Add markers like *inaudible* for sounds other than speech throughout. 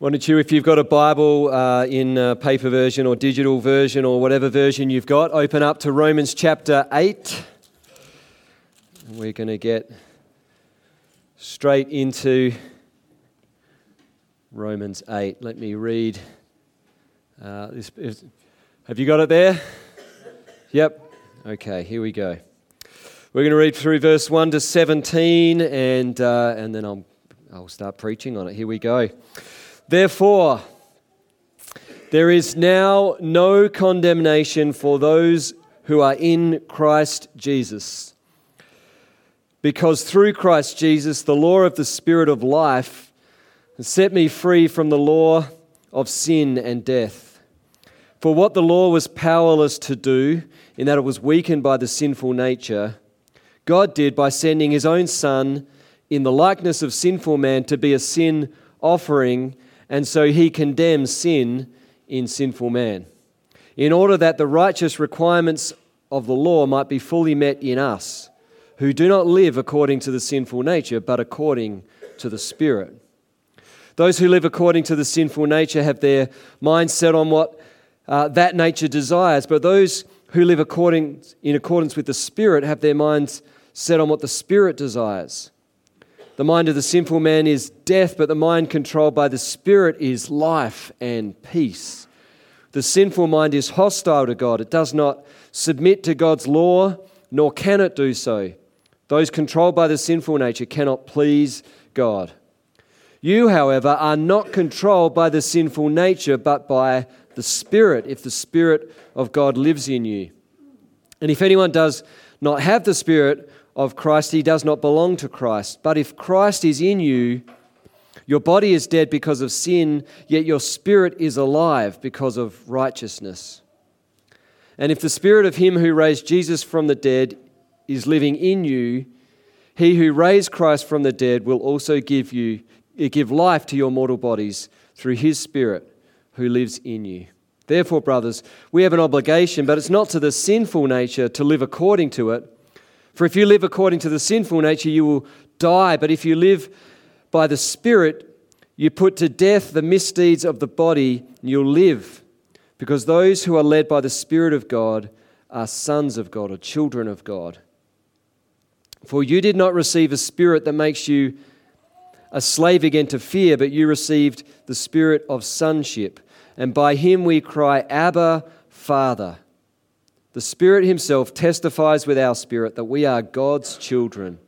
Don't you, if you've got a Bible uh, in a paper version or digital version or whatever version you've got, open up to Romans chapter 8. We're going to get straight into Romans 8. Let me read. Uh, this, is, have you got it there? Yep. Okay, here we go. We're going to read through verse 1 to 17, and, uh, and then I'll, I'll start preaching on it. Here we go. Therefore, there is now no condemnation for those who are in Christ Jesus. Because through Christ Jesus, the law of the Spirit of life set me free from the law of sin and death. For what the law was powerless to do, in that it was weakened by the sinful nature, God did by sending his own Son in the likeness of sinful man to be a sin offering and so he condemns sin in sinful man, in order that the righteous requirements of the law might be fully met in us, who do not live according to the sinful nature, but according to the Spirit. Those who live according to the sinful nature have their mind set on what uh, that nature desires, but those who live according, in accordance with the Spirit have their minds set on what the Spirit desires. The mind of the sinful man is death, but the mind controlled by the Spirit is life and peace. The sinful mind is hostile to God. It does not submit to God's law, nor can it do so. Those controlled by the sinful nature cannot please God. You, however, are not controlled by the sinful nature, but by the Spirit, if the Spirit of God lives in you. And if anyone does not have the Spirit of Christ, he does not belong to Christ. But if Christ is in you, your body is dead because of sin, yet your spirit is alive because of righteousness. And if the spirit of him who raised Jesus from the dead is living in you, he who raised Christ from the dead will also give you give life to your mortal bodies through his spirit who lives in you. Therefore, brothers, we have an obligation, but it's not to the sinful nature to live according to it. For if you live according to the sinful nature, you will die. But if you live by the Spirit, you put to death the misdeeds of the body, and you'll live. Because those who are led by the Spirit of God are sons of God or children of God. For you did not receive a spirit that makes you a slave again to fear, but you received the spirit of sonship. And by him we cry, Abba, Father. The Spirit Himself testifies with our spirit that we are God's children.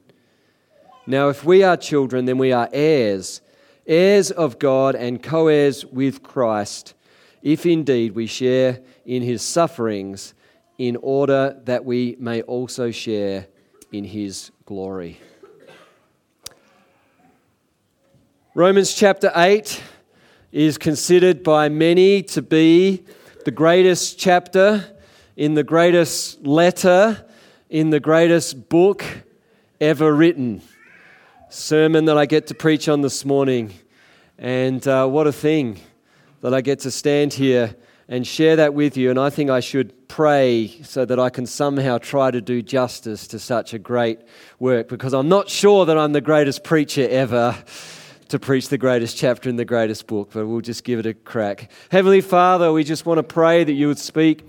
Now, if we are children, then we are heirs, heirs of God and co heirs with Christ, if indeed we share in His sufferings, in order that we may also share in His glory. Romans chapter 8 is considered by many to be the greatest chapter in the greatest letter, in the greatest book ever written. Sermon that I get to preach on this morning. And uh, what a thing that I get to stand here and share that with you. And I think I should pray so that I can somehow try to do justice to such a great work because I'm not sure that I'm the greatest preacher ever to preach the greatest chapter in the greatest book, but we'll just give it a crack. Heavenly Father, we just want to pray that you would speak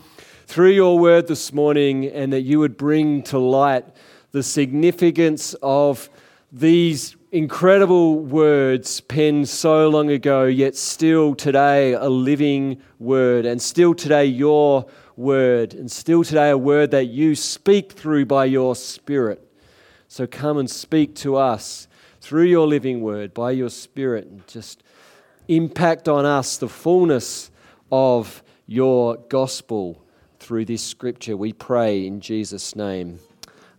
through your word this morning and that you would bring to light the significance of these incredible words penned so long ago, yet still today a living word, and still today your word, and still today a word that you speak through by your Spirit. So come and speak to us through your living word, by your Spirit, and just impact on us the fullness of your gospel through this scripture. We pray in Jesus' name.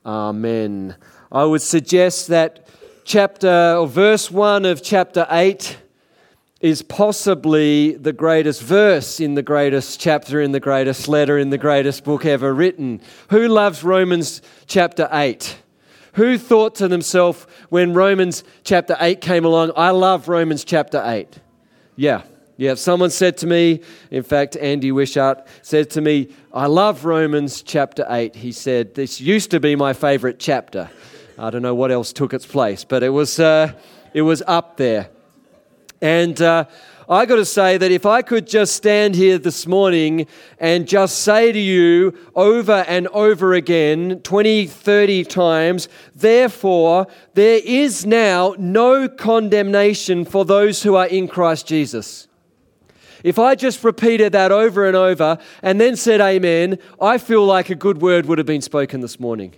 Amen. I would suggest that chapter or verse 1 of chapter 8 is possibly the greatest verse in the greatest chapter, in the greatest letter, in the greatest book ever written. Who loves Romans chapter 8? Who thought to themselves when Romans chapter 8 came along, I love Romans chapter 8? Yeah, yeah, someone said to me, in fact, Andy Wishart said to me, I love Romans chapter 8. He said, This used to be my favorite chapter. I don't know what else took its place, but it was, uh, it was up there. And uh, I got to say that if I could just stand here this morning and just say to you over and over again, 20, 30 times, therefore, there is now no condemnation for those who are in Christ Jesus. If I just repeated that over and over and then said amen, I feel like a good word would have been spoken this morning.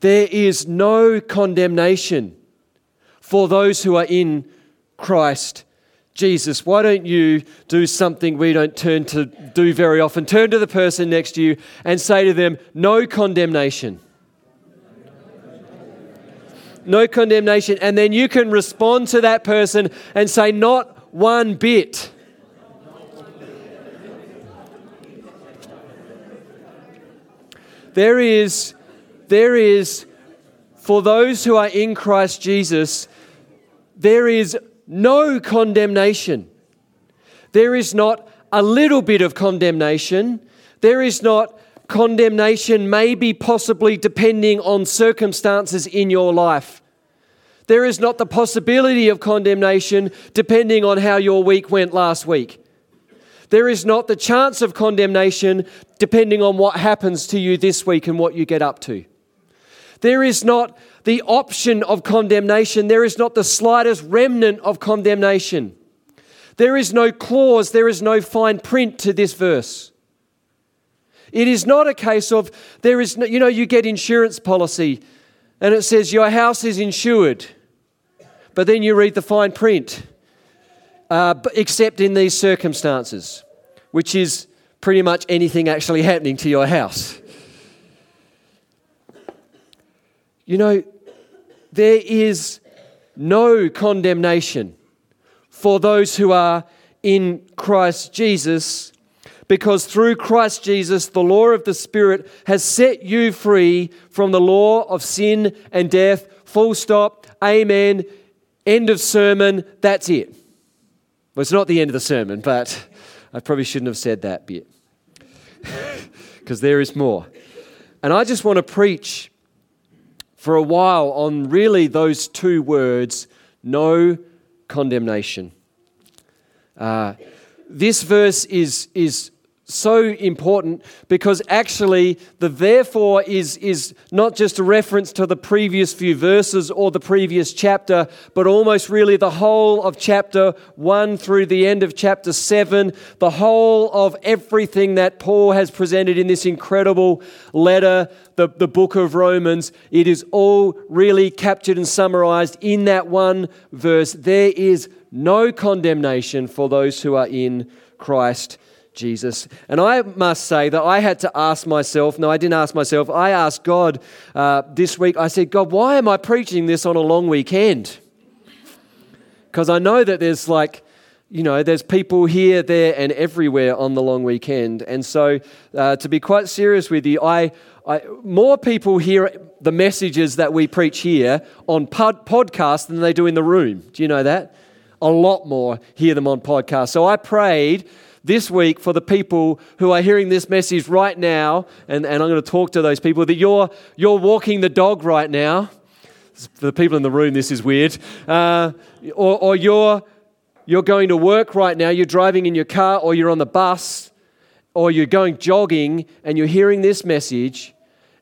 There is no condemnation for those who are in Christ Jesus. Why don't you do something we don't turn to do very often? Turn to the person next to you and say to them, No condemnation. No condemnation. And then you can respond to that person and say, Not one bit. There is, there is, for those who are in Christ Jesus, there is no condemnation. There is not a little bit of condemnation. There is not condemnation, may be possibly depending on circumstances in your life. There is not the possibility of condemnation depending on how your week went last week. There is not the chance of condemnation depending on what happens to you this week and what you get up to. There is not the option of condemnation. There is not the slightest remnant of condemnation. There is no clause, there is no fine print to this verse. It is not a case of there is no, you know, you get insurance policy and it says your house is insured, but then you read the fine print, uh, except in these circumstances, which is pretty much anything actually happening to your house. You know, there is no condemnation for those who are in Christ Jesus, because through Christ Jesus, the law of the Spirit has set you free from the law of sin and death. Full stop. Amen. End of sermon. That's it. Well, it's not the end of the sermon, but I probably shouldn't have said that bit *laughs* because there is more. And I just want to preach for a while on really those two words no condemnation. Uh, this verse is, is so important because actually the therefore is, is not just a reference to the previous few verses or the previous chapter, but almost really the whole of chapter 1 through the end of chapter 7, the whole of everything that Paul has presented in this incredible letter, the, the book of Romans. It is all really captured and summarized in that one verse. There is no condemnation for those who are in Christ Jesus. And I must say that I had to ask myself, no, I didn't ask myself, I asked God uh, this week, I said, God, why am I preaching this on a long weekend? Because I know that there's like, you know, there's people here, there, and everywhere on the long weekend. And so, uh, to be quite serious with you, I, I, more people hear the messages that we preach here on pod, podcast than they do in the room. Do you know that? A lot more hear them on podcast. So I prayed this week for the people who are hearing this message right now, and, and I'm going to talk to those people, that you're, you're walking the dog right now. For the people in the room, this is weird. Uh, or, or you're, you're going to work right now, you're driving in your car, or you're on the bus, or you're going jogging, and you're hearing this message.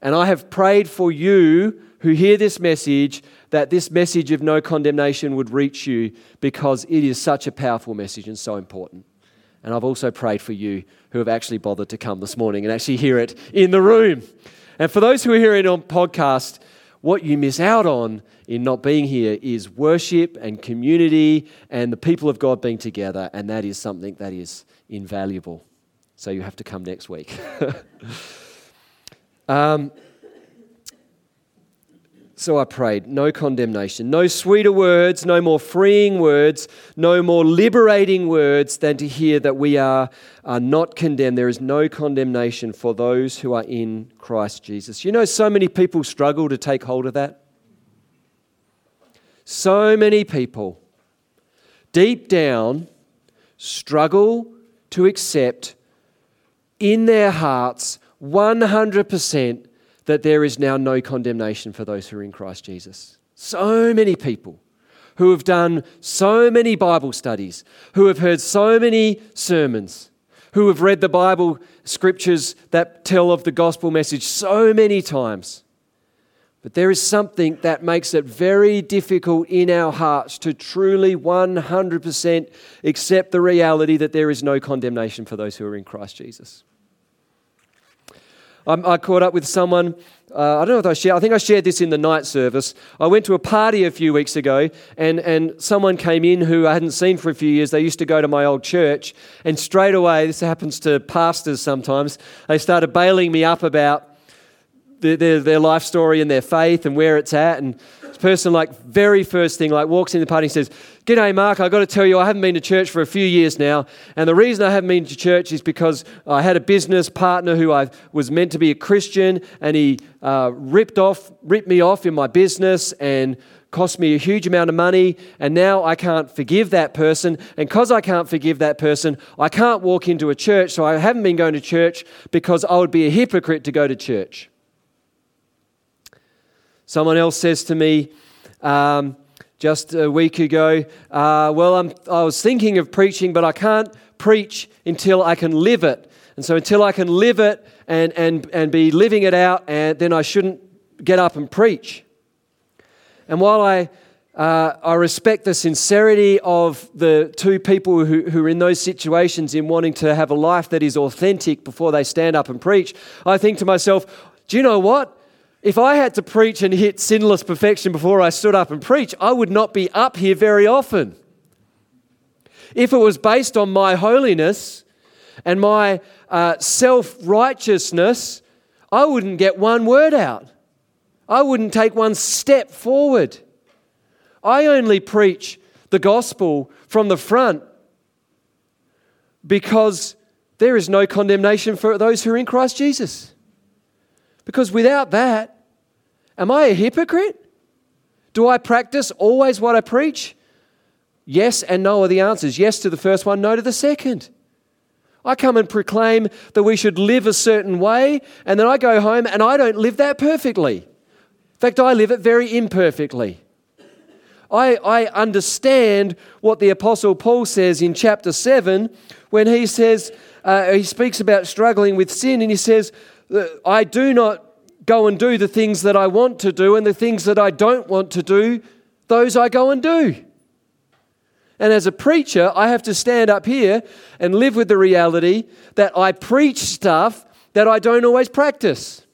And I have prayed for you who hear this message that this message of no condemnation would reach you because it is such a powerful message and so important. And I've also prayed for you who have actually bothered to come this morning and actually hear it in the room. And for those who are hearing on podcast, what you miss out on in not being here is worship and community and the people of God being together. And that is something that is invaluable. So you have to come next week. *laughs* um, so I prayed, no condemnation, no sweeter words, no more freeing words, no more liberating words than to hear that we are, are not condemned. There is no condemnation for those who are in Christ Jesus. You know, so many people struggle to take hold of that. So many people, deep down, struggle to accept in their hearts 100% that there is now no condemnation for those who are in Christ Jesus. So many people who have done so many Bible studies, who have heard so many sermons, who have read the Bible scriptures that tell of the gospel message so many times. But there is something that makes it very difficult in our hearts to truly 100% accept the reality that there is no condemnation for those who are in Christ Jesus. I caught up with someone. Uh, I don't know if I shared. I think I shared this in the night service. I went to a party a few weeks ago, and, and someone came in who I hadn't seen for a few years. They used to go to my old church, and straight away, this happens to pastors sometimes, they started bailing me up about their, their, their life story and their faith and where it's at. And person, like, very first thing, like, walks in the party and says, G'day, Mark. I've got to tell you, I haven't been to church for a few years now. And the reason I haven't been to church is because I had a business partner who I was meant to be a Christian, and he uh, ripped off, ripped me off in my business and cost me a huge amount of money, and now I can't forgive that person. And because I can't forgive that person, I can't walk into a church. So I haven't been going to church because I would be a hypocrite to go to church. Someone else says to me, um, just a week ago, uh, Well, I'm, I was thinking of preaching, but I can't preach until I can live it. And so, until I can live it and, and, and be living it out, and then I shouldn't get up and preach. And while I, uh, I respect the sincerity of the two people who, who are in those situations in wanting to have a life that is authentic before they stand up and preach, I think to myself, do you know what? If I had to preach and hit sinless perfection before I stood up and preach, I would not be up here very often. If it was based on my holiness and my uh, self righteousness, I wouldn't get one word out. I wouldn't take one step forward. I only preach the gospel from the front because there is no condemnation for those who are in Christ Jesus. Because without that, am I a hypocrite? Do I practice always what I preach? Yes and no are the answers. Yes to the first one, no to the second. I come and proclaim that we should live a certain way, and then I go home and I don't live that perfectly. In fact, I live it very imperfectly. I, I understand what the Apostle Paul says in chapter 7 when he says, uh, he speaks about struggling with sin, and he says, I do not go and do the things that I want to do, and the things that I don't want to do, those I go and do. And as a preacher, I have to stand up here and live with the reality that I preach stuff that I don't always practice.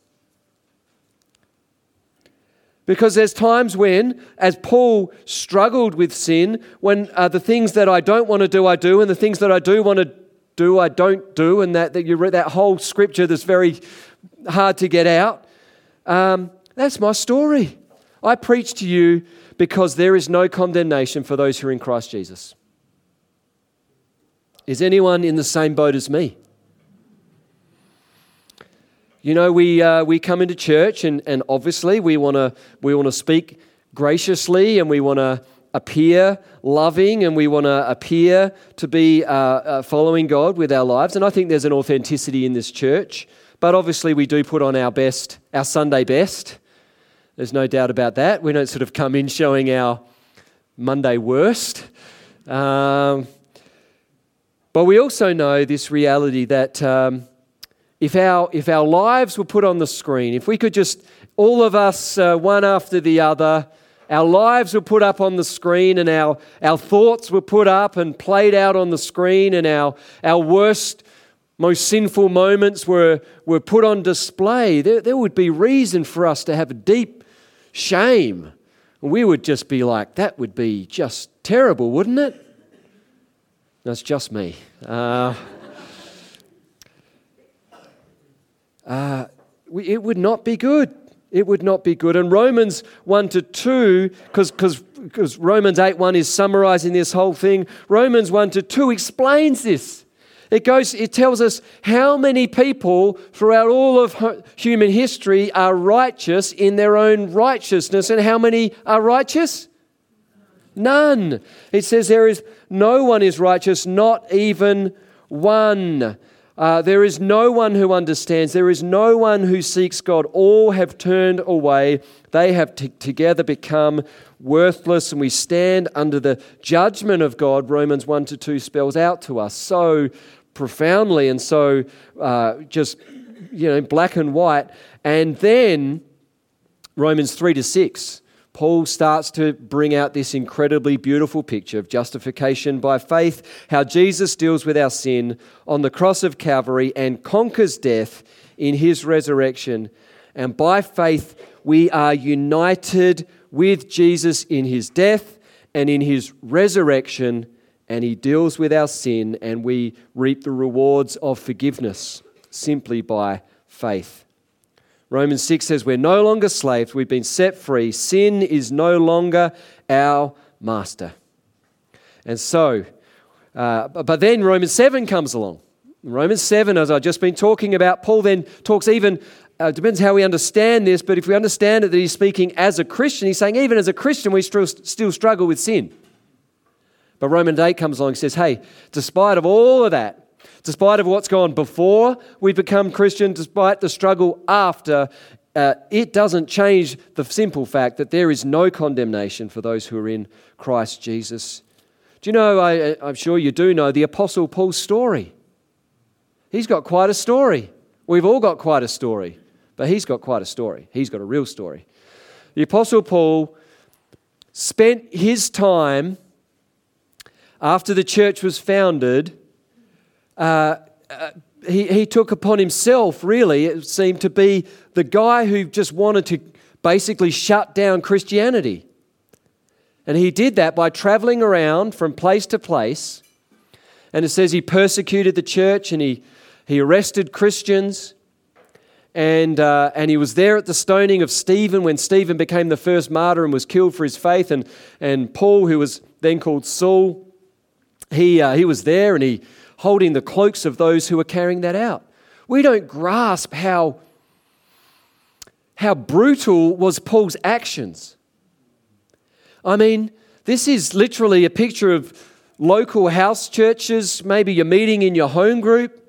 Because there's times when, as Paul struggled with sin, when uh, the things that I don't want to do, I do, and the things that I do want to do, I don't do, and that, that you read that whole scripture that's very hard to get out. Um, that's my story. I preach to you because there is no condemnation for those who are in Christ Jesus. Is anyone in the same boat as me? You know, we, uh, we come into church and, and obviously we want to we wanna speak graciously and we want to appear loving and we want to appear to be uh, uh, following God with our lives. And I think there's an authenticity in this church. But obviously, we do put on our best, our Sunday best. There's no doubt about that. We don't sort of come in showing our Monday worst. Um, but we also know this reality that um, if, our, if our lives were put on the screen, if we could just, all of us, uh, one after the other, our lives were put up on the screen and our, our thoughts were put up and played out on the screen and our, our worst most sinful moments were, were put on display, there, there would be reason for us to have a deep shame. We would just be like, that would be just terrible, wouldn't it? That's just me. Uh, *laughs* uh, we, it would not be good. It would not be good. And Romans 1 to 2, because Romans 8 1 is summarizing this whole thing, Romans 1 to 2 explains this. It goes, it tells us how many people throughout all of human history are righteous in their own righteousness, and how many are righteous? None. It says there is no one is righteous, not even one. Uh, there is no one who understands. There is no one who seeks God. All have turned away. They have t- together become worthless, and we stand under the judgment of God. Romans 1 to 2 spells out to us so profoundly and so uh, just, you know, black and white. And then Romans 3 to 6 Paul starts to bring out this incredibly beautiful picture of justification by faith, how Jesus deals with our sin on the cross of Calvary and conquers death in his resurrection. And by faith, we are united with Jesus in his death and in his resurrection, and he deals with our sin, and we reap the rewards of forgiveness simply by faith. Romans 6 says, We're no longer slaves, we've been set free. Sin is no longer our master. And so, uh, but then Romans 7 comes along. Romans 7, as I've just been talking about, Paul then talks even, uh, depends how we understand this, but if we understand it that he's speaking as a Christian, he's saying even as a Christian we still, still struggle with sin. But Romans 8 comes along and says, hey, despite of all of that, Despite of what's gone before we become Christian, despite the struggle after, uh, it doesn't change the simple fact that there is no condemnation for those who are in Christ Jesus. Do you know, I, I'm sure you do know, the Apostle Paul's story. He's got quite a story. We've all got quite a story, but he's got quite a story. He's got a real story. The Apostle Paul spent his time after the church was founded uh, uh, he, he took upon himself, really, it seemed to be the guy who just wanted to basically shut down Christianity. And he did that by traveling around from place to place. And it says he persecuted the church and he, he arrested Christians. And, uh, and he was there at the stoning of Stephen when Stephen became the first martyr and was killed for his faith. And, and Paul, who was then called Saul, he, uh, he was there and he, holding the cloaks of those who were carrying that out. We don't grasp how, how brutal was Paul's actions. I mean, this is literally a picture of local house churches. Maybe you're meeting in your home group,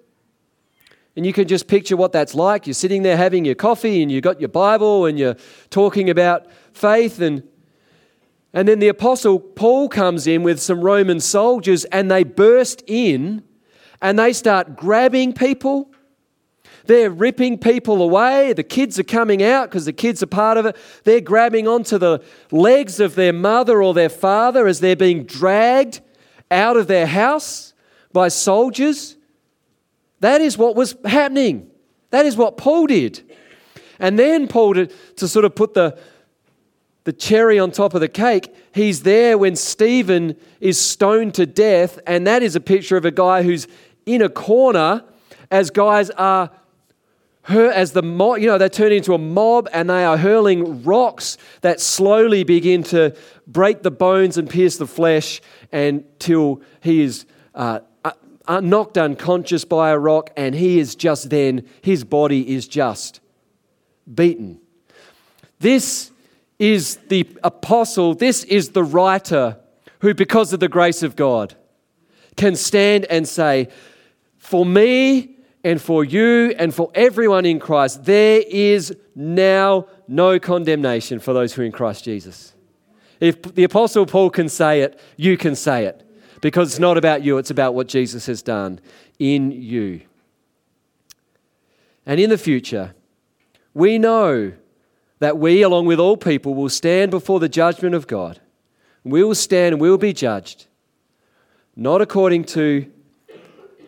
and you can just picture what that's like. You're sitting there having your coffee, and you've got your Bible, and you're talking about faith, and and then the apostle Paul comes in with some Roman soldiers, and they burst in and they start grabbing people. They're ripping people away. The kids are coming out because the kids are part of it. They're grabbing onto the legs of their mother or their father as they're being dragged out of their house by soldiers. That is what was happening. That is what Paul did. And then Paul, to, to sort of put the, the cherry on top of the cake, he's there when Stephen is stoned to death. And that is a picture of a guy who's in a corner as guys are as the mob, you know, they turn into a mob and they are hurling rocks that slowly begin to break the bones and pierce the flesh until he is uh, uh, knocked unconscious by a rock and he is just then, his body is just beaten. This is the apostle, this is the writer who, because of the grace of God, can stand and say, for me and for you and for everyone in Christ, there is now no condemnation for those who are in Christ Jesus. If the Apostle Paul can say it, you can say it. Because it's not about you, it's about what Jesus has done in you. And in the future, we know that we, along with all people, will stand before the judgment of God. We will stand and we will be judged, not according to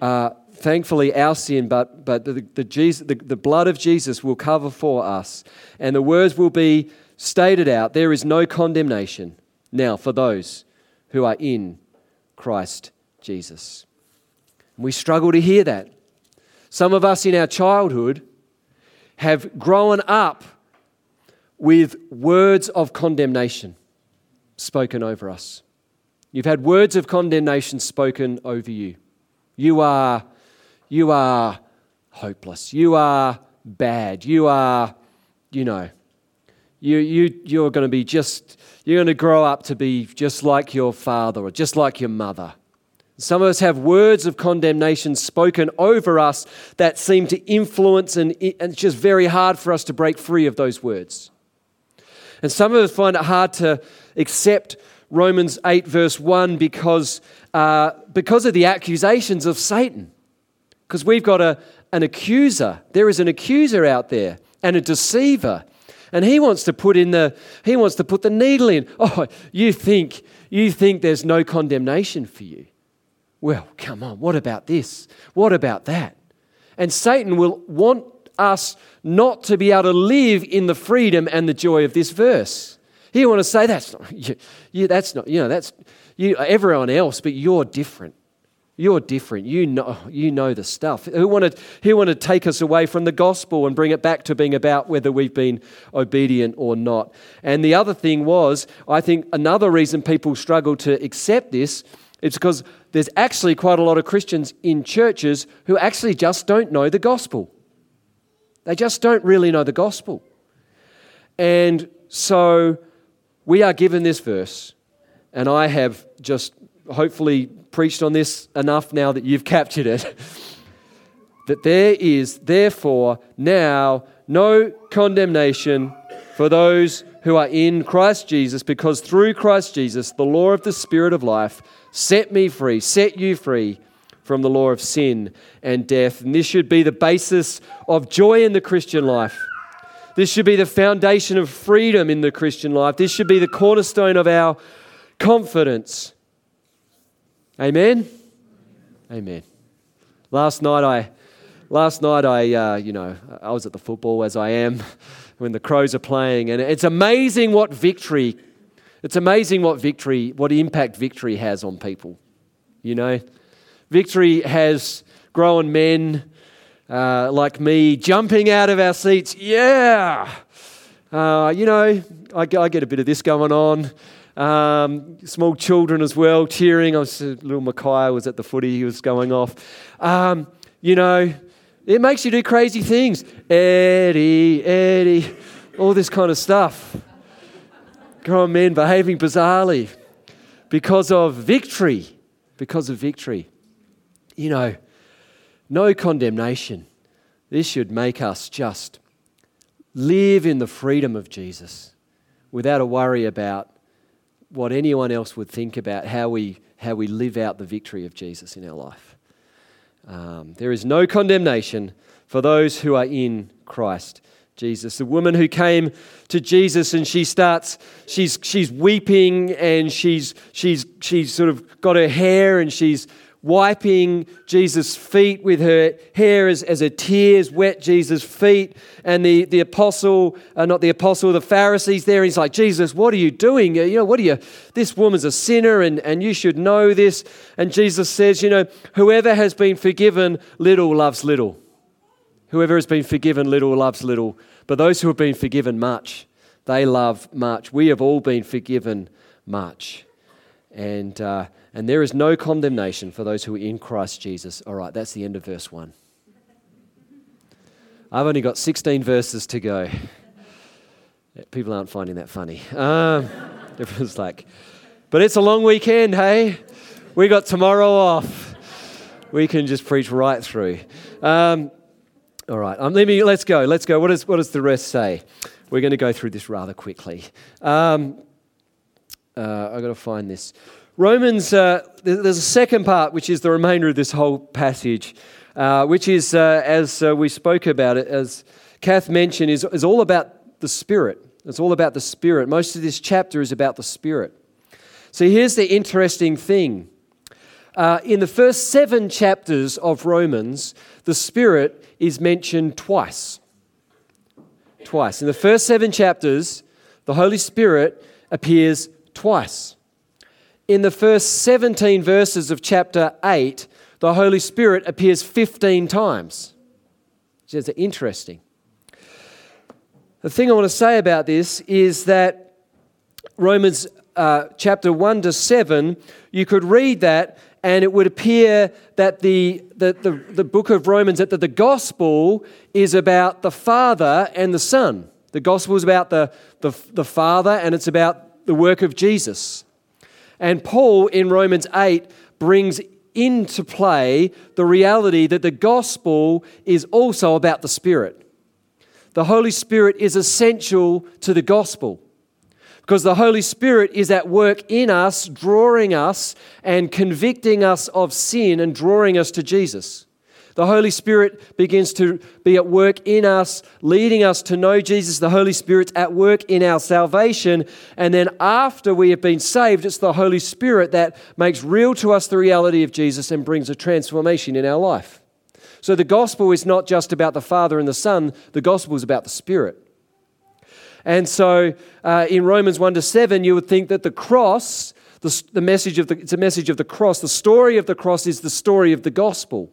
uh, thankfully our sin, but, but the, the, Jesus, the, the blood of Jesus will cover for us. And the words will be stated out there is no condemnation now for those who are in Christ Jesus. We struggle to hear that. Some of us in our childhood have grown up with words of condemnation spoken over us. You've had words of condemnation spoken over you. You are you are hopeless. You are bad. You are, you know, you, you, you're going to be just, you're going to grow up to be just like your father or just like your mother. Some of us have words of condemnation spoken over us that seem to influence, and, and it's just very hard for us to break free of those words. And some of us find it hard to accept Romans 8, verse 1, because, uh, because of the accusations of Satan. Because we've got a, an accuser. There is an accuser out there and a deceiver. And he wants to put in the he wants to put the needle in. *laughs* Oh, you think you think there's no condemnation for you. Well, come on, what about this? What about that? And Satan will want us not to be able to live in the freedom and the joy of this verse. He want to say that's not *laughs* you, you, that's not you know that's you everyone else, but you're different. You're different. You know, you know the stuff. He wanted, who wanted to take us away from the gospel and bring it back to being about whether we've been obedient or not. And the other thing was, I think another reason people struggle to accept this is because there's actually quite a lot of Christians in churches who actually just don't know the gospel. They just don't really know the gospel. And so we are given this verse, and I have just hopefully preached on this enough now that you've *laughs* captured it. that there is, therefore, now no condemnation for those who are in Christ Jesus, because through Christ Jesus, the law of the Spirit of life set me free, set you free from the law of sin and death. And this should be the basis of joy in the Christian life. This should be the foundation of freedom in the Christian life. This should be the cornerstone of our confidence. Amen? Amen. Last night I, last night I, uh, you know, I was at the football as I am *laughs* when the Crows are playing, and it's amazing what victory, it's amazing what victory, what impact victory has on people. You know, victory has grown men uh, like me jumping out of our seats. Yeah, uh, you know, I, I get a bit of this going on. Um, small children as well cheering. I was, little Micaiah was at the footy, he was going off. Um, you know, it makes you do crazy things. Eddie, Eddie, all this kind of stuff. Grown men behaving bizarrely because of victory. Because of victory. You know, no condemnation. This should make us just live in the freedom of Jesus without a worry about what anyone else would think about how we, how we live out the victory of Jesus in our life. Um, there is no condemnation for those who are in Christ Jesus. The woman who came to Jesus and she starts, she's, she's weeping and she's, she's, she's sort of got her hair and she's wiping Jesus' feet with her hair as, as her tears wet Jesus' feet. And the, the apostle, uh, not the apostle, the Pharisees there, he's like, Jesus, what are you doing? You know, what are you? This woman's a sinner and, and you should know this. And Jesus says, you know, whoever has been forgiven little loves little. Whoever has been forgiven little loves little. But those who have been forgiven much, they love much. We have all been forgiven much. And, uh, and there is no condemnation for those who are in Christ Jesus. All right, that's the end of verse 1. I've only got 16 verses to go. People aren't finding that funny. Um, *laughs* everyone's like, but it's a long weekend, hey? We got tomorrow off. We can just preach right through. Um, all right, um, let me, let's go. Let's go. What, is, what does the rest say? We're going to go through this rather quickly. Um, uh, I've got to find this. Romans, uh, there's a second part, which is the remainder of this whole passage, uh, which is, uh, as uh, we spoke about it, as Kath mentioned, is, is all about the Spirit. It's all about the Spirit. Most of this chapter is about the Spirit. So here's the interesting thing. Uh, in the first seven chapters of Romans, the Spirit is mentioned twice. Twice. In the first seven chapters, the Holy Spirit appears twice. In the first 17 verses of chapter 8, the Holy Spirit appears 15 times. Which is interesting. The thing I want to say about this is that Romans uh, chapter 1 to 7, you could read that and it would appear that the, the, the, the book of Romans, that the, the gospel is about the Father and the Son. The gospel is about the, the, the Father and it's about the work of Jesus. And Paul in Romans 8 brings into play the reality that the gospel is also about the Spirit. The Holy Spirit is essential to the gospel because the Holy Spirit is at work in us, drawing us and convicting us of sin and drawing us to Jesus. The Holy Spirit begins to be at work in us, leading us to know Jesus. The Holy Spirit's at work in our salvation. And then after we have been saved, it's the Holy Spirit that makes real to us the reality of Jesus and brings a transformation in our life. So the gospel is not just about the Father and the Son, the gospel is about the Spirit. And so uh, in Romans 1 to 7, you would think that the cross, the, the message of the, it's a message of the cross. The story of the cross is the story of the gospel.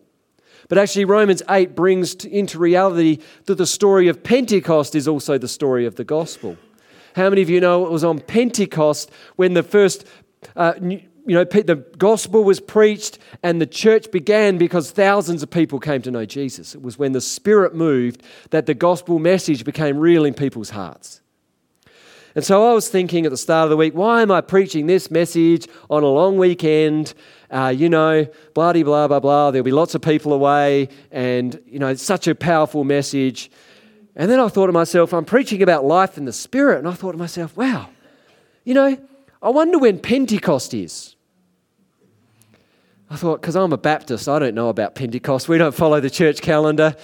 But actually, Romans 8 brings into reality that the story of Pentecost is also the story of the gospel. How many of you know it was on Pentecost when the first, uh, you know, the gospel was preached and the church began because thousands of people came to know Jesus? It was when the Spirit moved that the gospel message became real in people's hearts. And so I was thinking at the start of the week, why am I preaching this message on a long weekend? Uh, you know, blah, blah, blah, blah. There'll be lots of people away, and, you know, it's such a powerful message. And then I thought to myself, I'm preaching about life in the Spirit. And I thought to myself, wow, you know, I wonder when Pentecost is. I thought, because I'm a Baptist, I don't know about Pentecost. We don't follow the church calendar.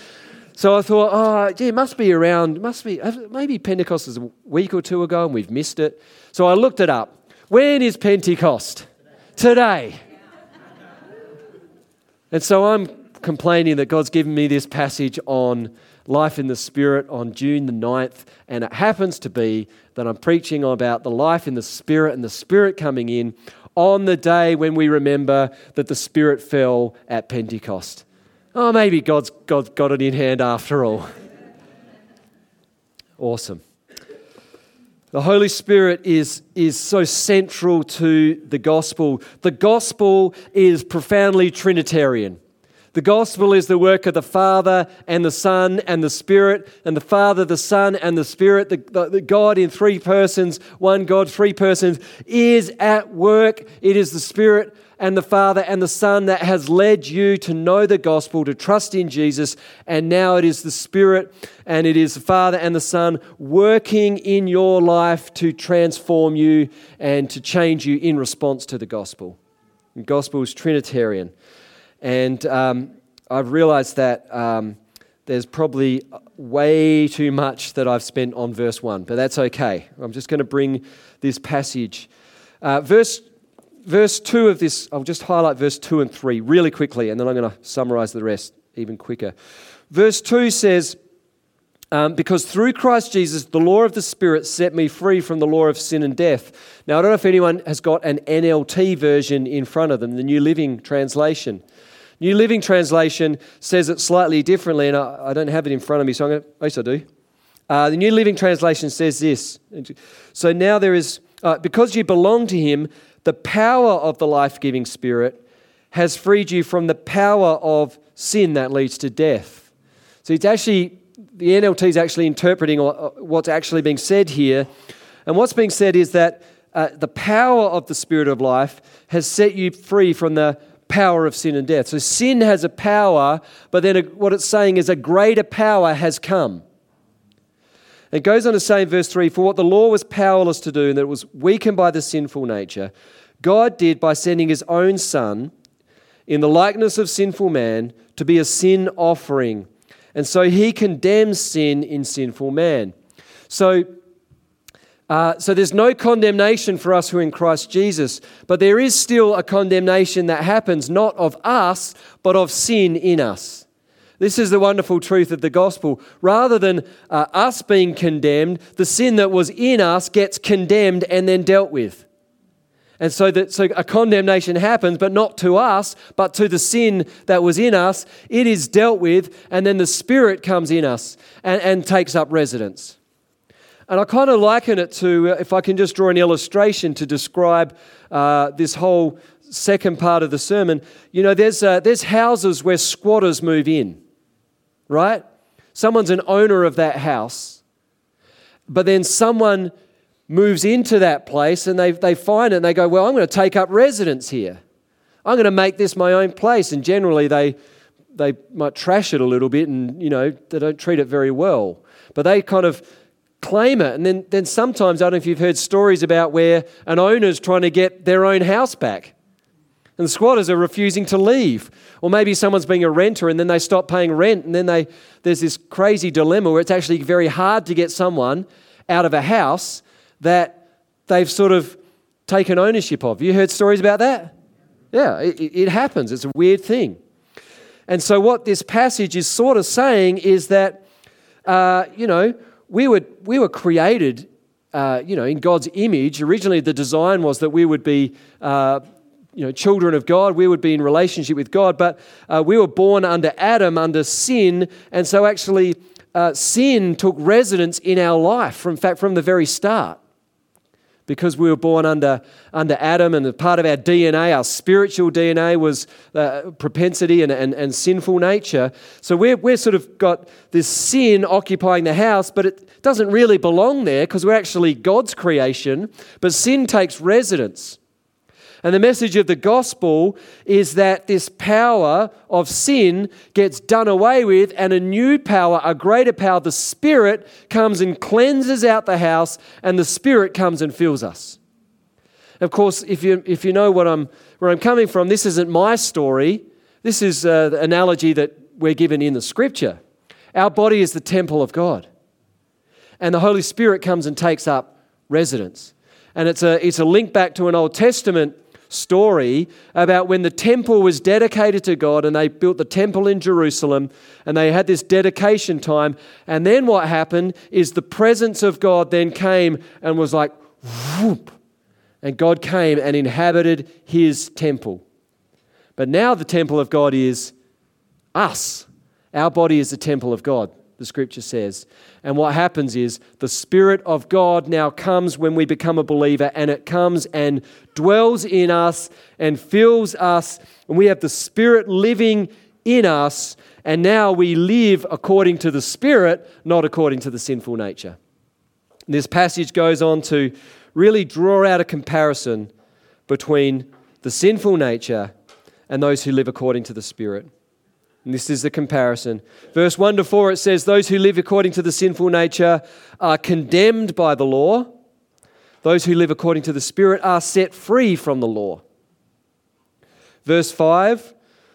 So I thought, oh, gee, it must be around, must be, maybe Pentecost is a week or two ago and we've missed it. So I looked it up. When is Pentecost? Today. And so I'm complaining that God's given me this passage on life in the Spirit on June the 9th, and it happens to be that I'm preaching about the life in the Spirit and the Spirit coming in on the day when we remember that the Spirit fell at Pentecost oh, maybe God's, God's got it in hand after all. awesome. The Holy Spirit is, is so central to the gospel. The gospel is profoundly Trinitarian. The gospel is the work of the Father and the Son and the Spirit, and the Father, the Son, and the Spirit, the, the, the, God in three persons, one God, three persons, is at work. It is the Spirit and the Father and the Son that has led you to know the gospel, to trust in Jesus, and now it is the Spirit and it is the Father and the Son working in your life to transform you and to change you in response to the gospel. The gospel is Trinitarian. And um, I've realized that um, there's probably way too much that I've spent on verse 1, but that's okay. I'm just going to bring this passage. Uh, verse, verse 2 of this, I'll just highlight verse 2 and 3 really quickly, and then I'm going to summarize the rest even quicker. Verse 2 says, um, because through Christ Jesus, the law of the Spirit set me free from the law of sin and death. Now, I don't know if anyone has got an NLT version in front of them, the New Living Translation. New Living Translation says it slightly differently, and I, I don't have it in front of me, so I'm going to, yes, I do. Uh, the New Living Translation says this. So now there is, uh, because you belong to Him, the power of the life giving Spirit has freed you from the power of sin that leads to death. So it's actually, the NLT is actually interpreting uh, what's actually being said here. And what's being said is that uh, the power of the Spirit of life has set you free from the power of sin and death. So sin has a power, but then what it's saying is a greater power has come. It goes on to say in verse 3 For what the law was powerless to do, and that it was weakened by the sinful nature, God did by sending his own Son in the likeness of sinful man to be a sin offering. And so he condemns sin in sinful man. So uh, so there's no condemnation for us who are in Christ Jesus, but there is still a condemnation that happens not of us, but of sin in us. This is the wonderful truth of the gospel. Rather than uh, us being condemned, the sin that was in us gets condemned and then dealt with. And so that so a condemnation happens, but not to us, but to the sin that was in us. It is dealt with, and then the Spirit comes in us and, and takes up residence. And I kind of liken it to, uh, if I can just draw an illustration to describe uh, this whole second part of the sermon. You know, there's, uh, there's houses where squatters move in, right? Someone's an owner of that house, but then someone moves into that place and they, they find it and they go, Well, I'm going to take up residence here. I'm going to make this my own place. And generally, they, they might trash it a little bit and, you know, they don't treat it very well. But they kind of claim it. And then, then sometimes, I don't know if you've heard stories about where an owner's trying to get their own house back. And squatters are refusing to leave. Or maybe someone's being a renter and then they stop paying rent. And then they, there's this crazy dilemma where it's actually very hard to get someone out of a house that they've sort of taken ownership of. You heard stories about that? Yeah, it, it happens. It's a weird thing. And so, what this passage is sort of saying is that, uh, you know, we were, we were created, uh, you know, in God's image. Originally, the design was that we would be, uh, you know, children of God. We would be in relationship with God. But uh, we were born under Adam, under sin. And so, actually, uh, sin took residence in our life, from, in fact, from the very start because we were born under, under Adam, and part of our DNA, our spiritual DNA, was uh, propensity and, and, and sinful nature. So we're, we're sort of got this sin occupying the house, but it doesn't really belong there because we're actually God's creation. But sin takes residence. And the message of the gospel is that this power of sin gets done away with, and a new power, a greater power, the Spirit, comes and cleanses out the house, and the Spirit comes and fills us. Of course, if you, if you know what I'm, where I'm coming from, this isn't my story. This is uh, the analogy that we're given in the scripture. Our body is the temple of God, and the Holy Spirit comes and takes up residence. And it's a, it's a link back to an Old Testament story about when the temple was dedicated to God and they built the temple in Jerusalem and they had this dedication time. And then what happened is the presence of God then came and was like, whoop. And God came and inhabited his temple. But now the temple of God is us. Our body is the temple of God the scripture says. And what happens is the Spirit of God now comes when we become a believer, and it comes and dwells in us and fills us. And we have the Spirit living in us, and now we live according to the Spirit, not according to the sinful nature. This passage goes on to really draw out a comparison between the sinful nature and those who live according to the Spirit. And this is the comparison. Verse 1 to 4, it says, Those who live according to the sinful nature are condemned by the law. Those who live according to the Spirit are set free from the law. Verse 5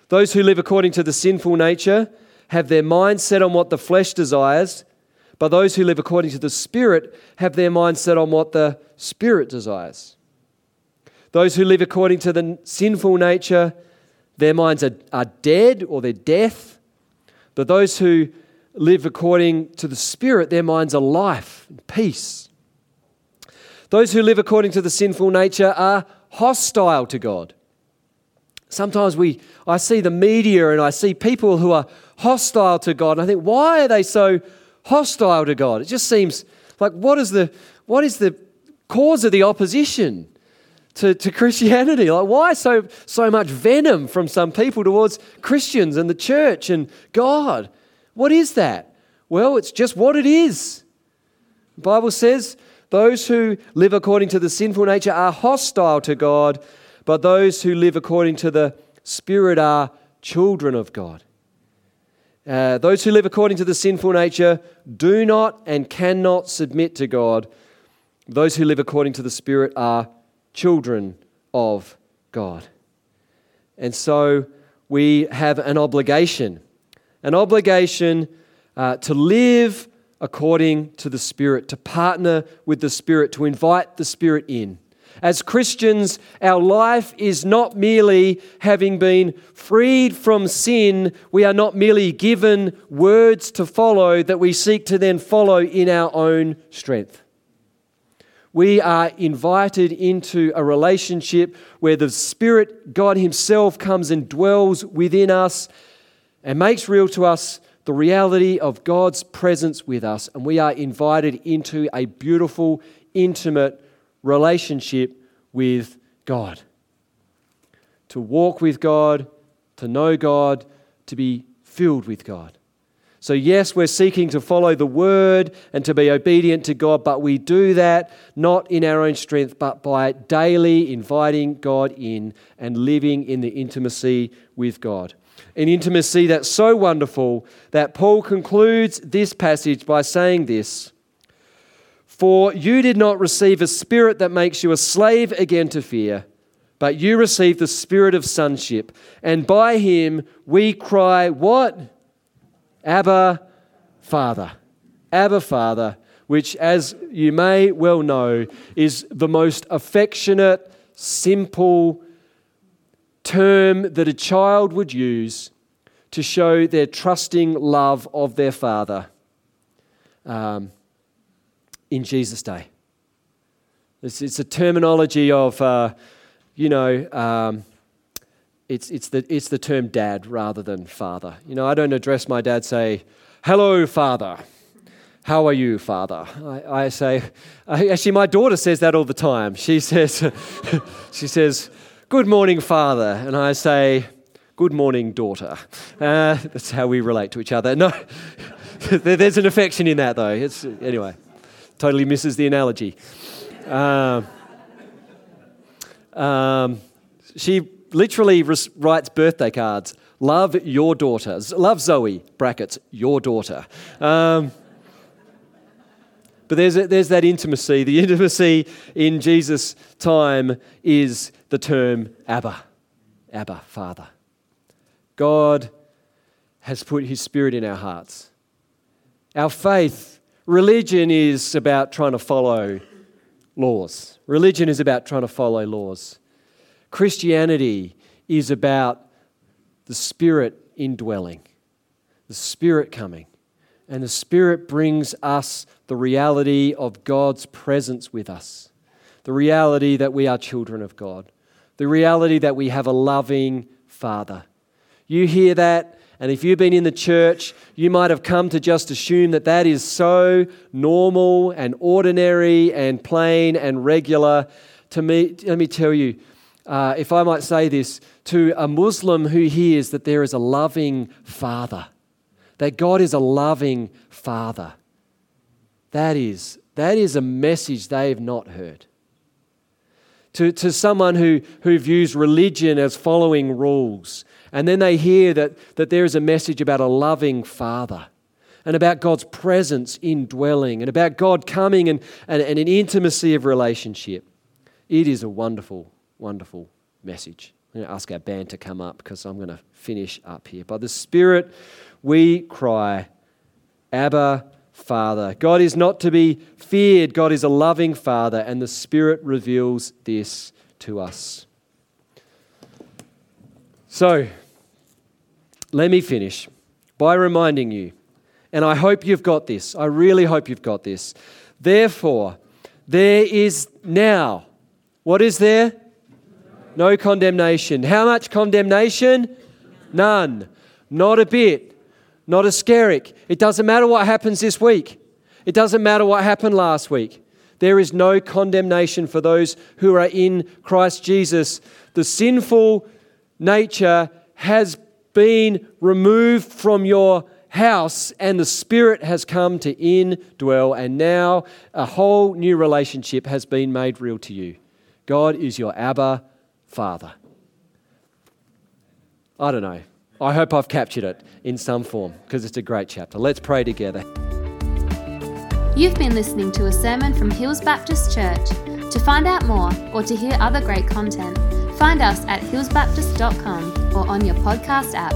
Those who live according to the sinful nature have their mind set on what the flesh desires, but those who live according to the Spirit have their mind set on what the Spirit desires. Those who live according to the sinful nature their minds are, are dead or they're death. But those who live according to the Spirit, their minds are life and peace. Those who live according to the sinful nature are hostile to God. Sometimes we, I see the media and I see people who are hostile to God, and I think, why are they so hostile to God? It just seems like what is the, what is the cause of the opposition? To, to Christianity? Like, why so, so much venom from some people towards Christians and the church and God? What is that? Well, it's just what it is. The Bible says those who live according to the sinful nature are hostile to God, but those who live according to the Spirit are children of God. Uh, those who live according to the sinful nature do not and cannot submit to God. Those who live according to the Spirit are children of God. And so we have an obligation, an obligation uh, to live according to the Spirit, to partner with the Spirit, to invite the Spirit in. As Christians, our life is not merely having been freed from sin. We are not merely given words to follow that we seek to then follow in our own strength. We are invited into a relationship where the Spirit, God Himself, comes and dwells within us and makes real to us the reality of God's presence with us. And we are invited into a beautiful, intimate relationship with God. To walk with God, to know God, to be filled with God. So, yes, we're seeking to follow the word and to be obedient to God, but we do that not in our own strength, but by daily inviting God in and living in the intimacy with God. An intimacy that's so wonderful that Paul concludes this passage by saying this For you did not receive a spirit that makes you a slave again to fear, but you received the spirit of sonship, and by him we cry, What? Abba, Father. Abba, Father, which, as you may well know, is the most affectionate, simple term that a child would use to show their trusting love of their Father um, in Jesus' day. It's, it's a terminology of, uh, you know, um, it's, it's, the, it's the term dad rather than father. You know, I don't address my dad, say, hello, father. How are you, father? I, I say, actually, my daughter says that all the time. She *laughs* says, she says, good morning, father. And I say, good morning, daughter. Uh, that's how we relate to each other. No, *laughs* there's an affection in that, though. It's, anyway, totally misses the analogy. Um, um, she literally writes birthday cards. Love your daughter. Love Zoe, brackets, your daughter. Um, but there's, a, there's that intimacy. The *laughs* intimacy in Jesus' time is the term Abba, Abba, Father. God has put His Spirit in our hearts. Our faith, religion is about trying to follow laws. Religion is about trying to follow laws. Christianity is about the Spirit indwelling, the Spirit coming. And the Spirit brings us the reality of God's presence with us, the reality that we are children of God, the reality that we have a loving Father. You hear that, and if you've been in the church, you might have come to just assume that that is so normal and ordinary and plain and regular. To me, let me tell you, uh, if I might say this, to a Muslim who hears that there is a loving Father, that God is a loving Father. That is, that is a message they have not heard. To, to someone who, who views religion as following rules, and then they hear that, that there is a message about a loving Father and about God's presence indwelling and about God coming and, and, and an intimacy of relationship. It is a wonderful wonderful message. I'm going to ask our band to come up because I'm going to finish up here. By the Spirit, we cry, Abba, Father. God is not to be feared, God is a loving Father, and the Spirit reveals this to us. So, let me finish by reminding you, and I hope you've got this, I really hope you've got this. Therefore, there is now, what is there? No condemnation. How much condemnation? None. Not a bit. Not a skerrick. It doesn't matter what happens this week. It doesn't matter what happened last week. There is no condemnation for those who are in Christ Jesus. The sinful nature has been removed from your house and the Spirit has come to indwell, and now a whole new relationship has been made real to you. God is your Abba Father. I don't know. I hope I've captured it in some form because it's a great chapter. Let's pray together. You've been listening to a sermon from Hills Baptist Church. To find out more or to hear other great content, find us at hillsbaptist.com or on your podcast app.